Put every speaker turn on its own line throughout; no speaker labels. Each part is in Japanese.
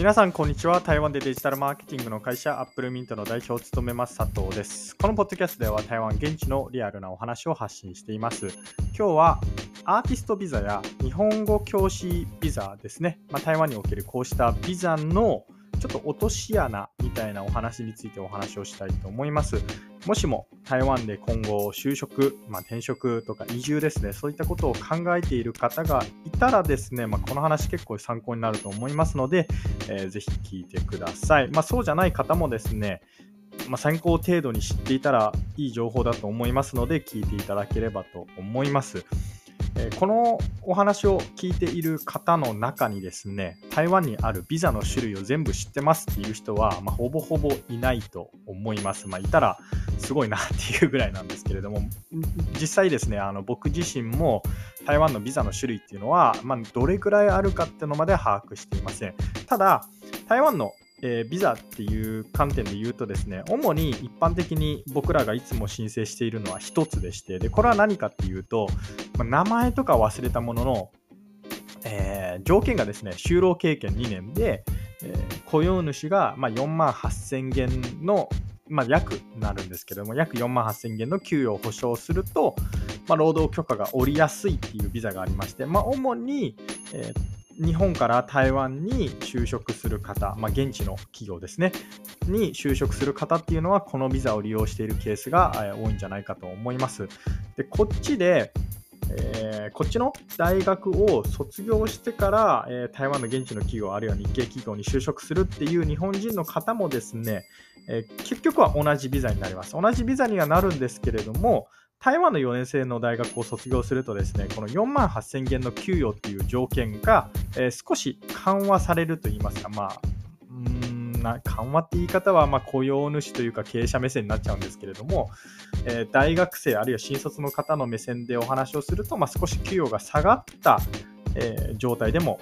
皆さん、こんにちは。台湾でデジタルマーケティングの会社、アップルミントの代表を務めます、佐藤です。このポッドキャストでは台湾現地のリアルなお話を発信しています。今日はアーティストビザや日本語教師ビザですね。まあ、台湾におけるこうしたビザのちょっと落とし穴みたいなお話についてお話をしたいと思います。もしも台湾で今後就職、まあ、転職とか移住ですね、そういったことを考えている方がいたらですね、まあ、この話結構参考になると思いますので、えー、ぜひ聞いてください。まあ、そうじゃない方もですね、まあ、参考程度に知っていたらいい情報だと思いますので、聞いていただければと思います。えこのお話を聞いている方の中にですね、台湾にあるビザの種類を全部知ってますっていう人は、まあ、ほぼほぼいないと思います。まあ、いたらすごいなっていうぐらいなんですけれども、実際ですね、あの僕自身も台湾のビザの種類っていうのは、まあ、どれぐらいあるかっていうのまで把握していません。ただ、台湾のえー、ビザっていう観点で言うとですね、主に一般的に僕らがいつも申請しているのは1つでして、で、これは何かっていうと、まあ、名前とか忘れたものの、えー、条件がですね、就労経験2年で、えー、雇用主が、まあ、4万8000元の、まあ、約なるんですけども、約4万8000元の給与を保証すると、まあ、労働許可が下りやすいっていうビザがありまして、まあ、主に、えー日本から台湾に就職する方、まあ、現地の企業ですね、に就職する方っていうのは、このビザを利用しているケースが多いんじゃないかと思います。で、こっちで、えー、こっちの大学を卒業してから、えー、台湾の現地の企業あるいは日系企業に就職するっていう日本人の方もですね、えー、結局は同じビザになります。同じビザにはなるんですけれども、台湾の4年生の大学を卒業するとですね、この4万8000元の給与っていう条件が、えー、少し緩和されると言いますか、まあ、な緩和って言い方は、まあ、雇用主というか経営者目線になっちゃうんですけれども、えー、大学生あるいは新卒の方の目線でお話をすると、まあ、少し給与が下がった、えー、状態でも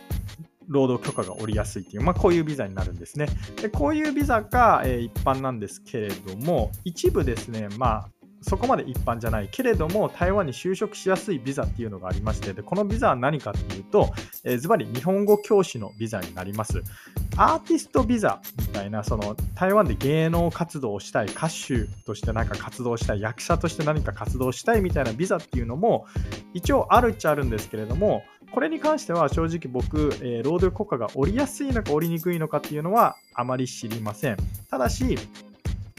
労働許可が下りやすいっていう、まあ、こういうビザになるんですね。でこういうビザが、えー、一般なんですけれども、一部ですね、まあ、そこまで一般じゃないけれども台湾に就職しやすいビザっていうのがありましてでこのビザは何かっていうと、えー、ずばり日本語教師のビザになりますアーティストビザみたいなその台湾で芸能活動をしたい歌手として何か活動したい役者として何か活動したいみたいなビザっていうのも一応あるっちゃあるんですけれどもこれに関しては正直僕、えー、労働国家が降りやすいのか降りにくいのかっていうのはあまり知りません。ただし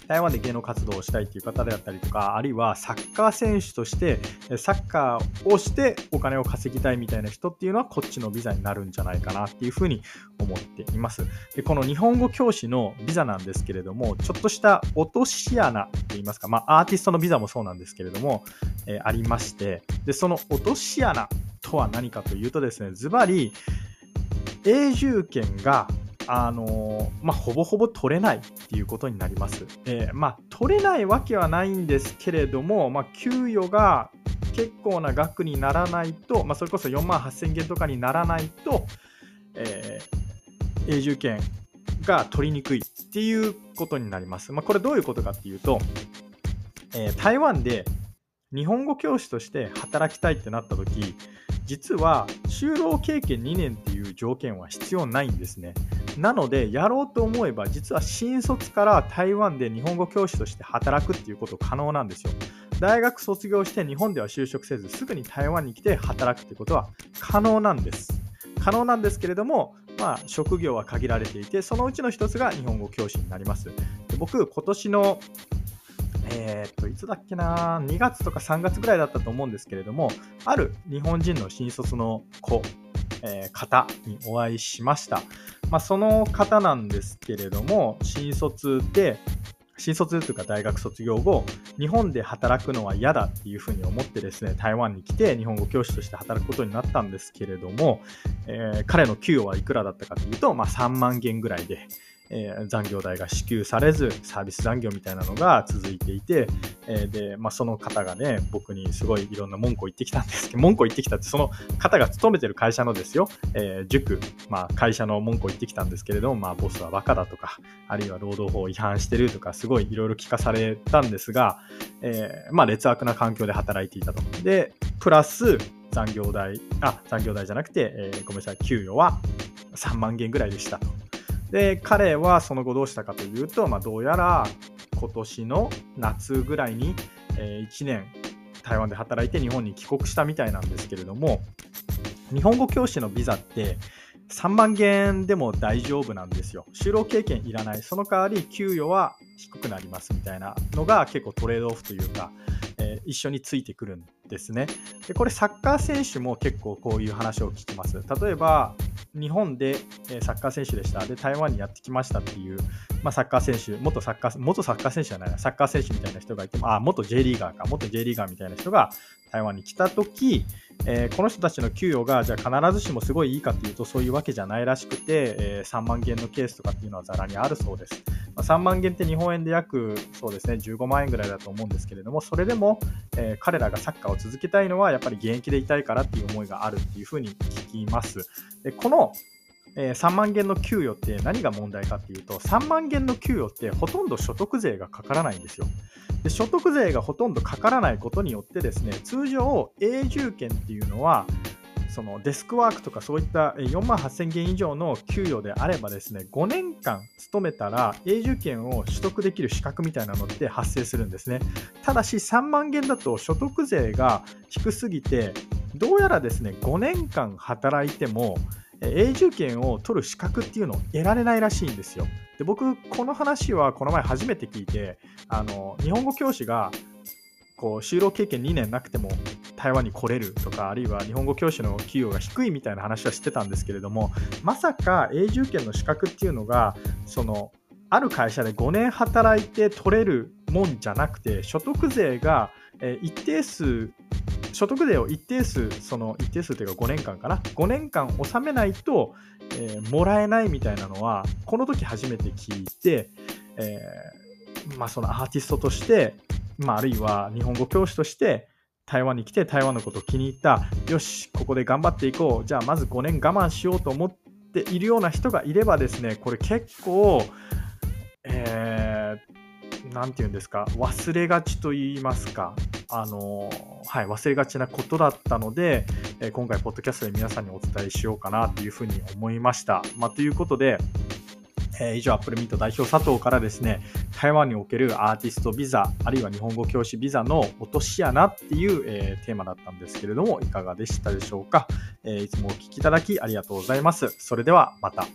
台湾で芸能活動をしたいっていう方であったりとか、あるいはサッカー選手として、サッカーをしてお金を稼ぎたいみたいな人っていうのは、こっちのビザになるんじゃないかなっていうふうに思っています。で、この日本語教師のビザなんですけれども、ちょっとした落とし穴と言いますか、まあ、アーティストのビザもそうなんですけれども、えー、ありまして、で、その落とし穴とは何かというとですね、ズバリ、永住権があのまあ、ほぼほぼ取れないっていうことになります。えー、まあ、取れないわけはないんですけれども、まあ、給与が結構な額にならないと、まあ、それこそ4万8000元とかにならないと、えー、永住権が取りにくいっていうことになります。ま、これどういうことかっていうと、えー、台湾で日本語教師として働きたいってなった時実は就労経験2年っていう条件は必要ないんですね。なので、やろうと思えば、実は新卒から台湾で日本語教師として働くっていうこと可能なんですよ。大学卒業して日本では就職せず、すぐに台湾に来て働くってことは可能なんです。可能なんですけれども、まあ、職業は限られていて、そのうちの一つが日本語教師になります。で僕、今年のえー、っと、いつだっけな、2月とか3月ぐらいだったと思うんですけれども、ある日本人の新卒の子、え、方にお会いしました。まあ、その方なんですけれども、新卒で、新卒というか大学卒業後、日本で働くのは嫌だっていうふうに思ってですね、台湾に来て日本語教師として働くことになったんですけれども、えー、彼の給与はいくらだったかというと、まあ、3万元ぐらいで、えー、残業代が支給されず、サービス残業みたいなのが続いていて、えー、で、まあ、その方がね、僕にすごいいろんな文句を言ってきたんですけど、文句を言ってきたって、その方が勤めてる会社のですよ、えー、塾、まあ、会社の文句を言ってきたんですけれども、まあ、ボスはバカだとか、あるいは労働法違反してるとか、すごいいろいろ聞かされたんですが、えー、まあ、劣悪な環境で働いていたと。で、プラス、残業代、あ、残業代じゃなくて、えー、ごめんなさい、給与は3万元ぐらいでしたと。で、彼はその後どうしたかというと、まあ、どうやら今年の夏ぐらいに、え、1年台湾で働いて日本に帰国したみたいなんですけれども、日本語教師のビザって3万元でも大丈夫なんですよ。就労経験いらない。その代わり給与は低くなりますみたいなのが結構トレードオフというか、えー、一緒についてくるんですね。で、これサッカー選手も結構こういう話を聞きます。例えば、日本でサッカー選手でした。で、台湾にやってきましたっていう、まあ、サッカー選手、元サッカー、元サッカー選手じゃないな、サッカー選手みたいな人がいても、あ、元 J リーガーか、元 J リーガーみたいな人が台湾に来たとき、えー、この人たちの給与がじゃ必ずしもすごいいいかっていうとそういうわけじゃないらしくて、えー、3万元のケースとかっていうのはざらにあるそうです。まあ、3万元って日本円で約そうですね15万円ぐらいだと思うんですけれどもそれでも、えー、彼らがサッカーを続けたいのはやっぱり現役でいたいからっていう思いがあるっていうふうに聞きます。でこのえー、3万元の給与って何が問題かっていうと3万元の給与ってほとんど所得税がかからないんですよ。で所得税がほとんどかからないことによってですね通常永住権っていうのはそのデスクワークとかそういった4万8000元以上の給与であればですね5年間勤めたら永住権を取得できる資格みたいなのって発生するんですねただし3万元だと所得税が低すぎてどうやらですね5年間働いても永住権を取る資格っていうのを得られないらしいんですよ。で僕この話はこの前初めて聞いてあの日本語教師がこう就労経験2年なくても台湾に来れるとかあるいは日本語教師の給与が低いみたいな話はしてたんですけれどもまさか永住権の資格っていうのがそのある会社で5年働いて取れるもんじゃなくて所得税が一定数所得税を一定数、その一定数というか5年間かな、5年間納めないと、えー、もらえないみたいなのは、この時初めて聞いて、えー、まあ、そのアーティストとして、まあ、あるいは日本語教師として、台湾に来て台湾のことを気に入った、よし、ここで頑張っていこう、じゃあまず5年我慢しようと思っているような人がいればですね、これ結構、えー、なんて言うんですか、忘れがちと言いますか、あの、はい、忘れがちなことだったので、え今回、ポッドキャストで皆さんにお伝えしようかなというふうに思いました。まあ、ということで、え、以上、アップルミート代表佐藤からですね、台湾におけるアーティストビザ、あるいは日本語教師ビザの落とし穴っていう、えー、テーマだったんですけれども、いかがでしたでしょうか、えー、いつもお聴きいただきありがとうございます。それではまた。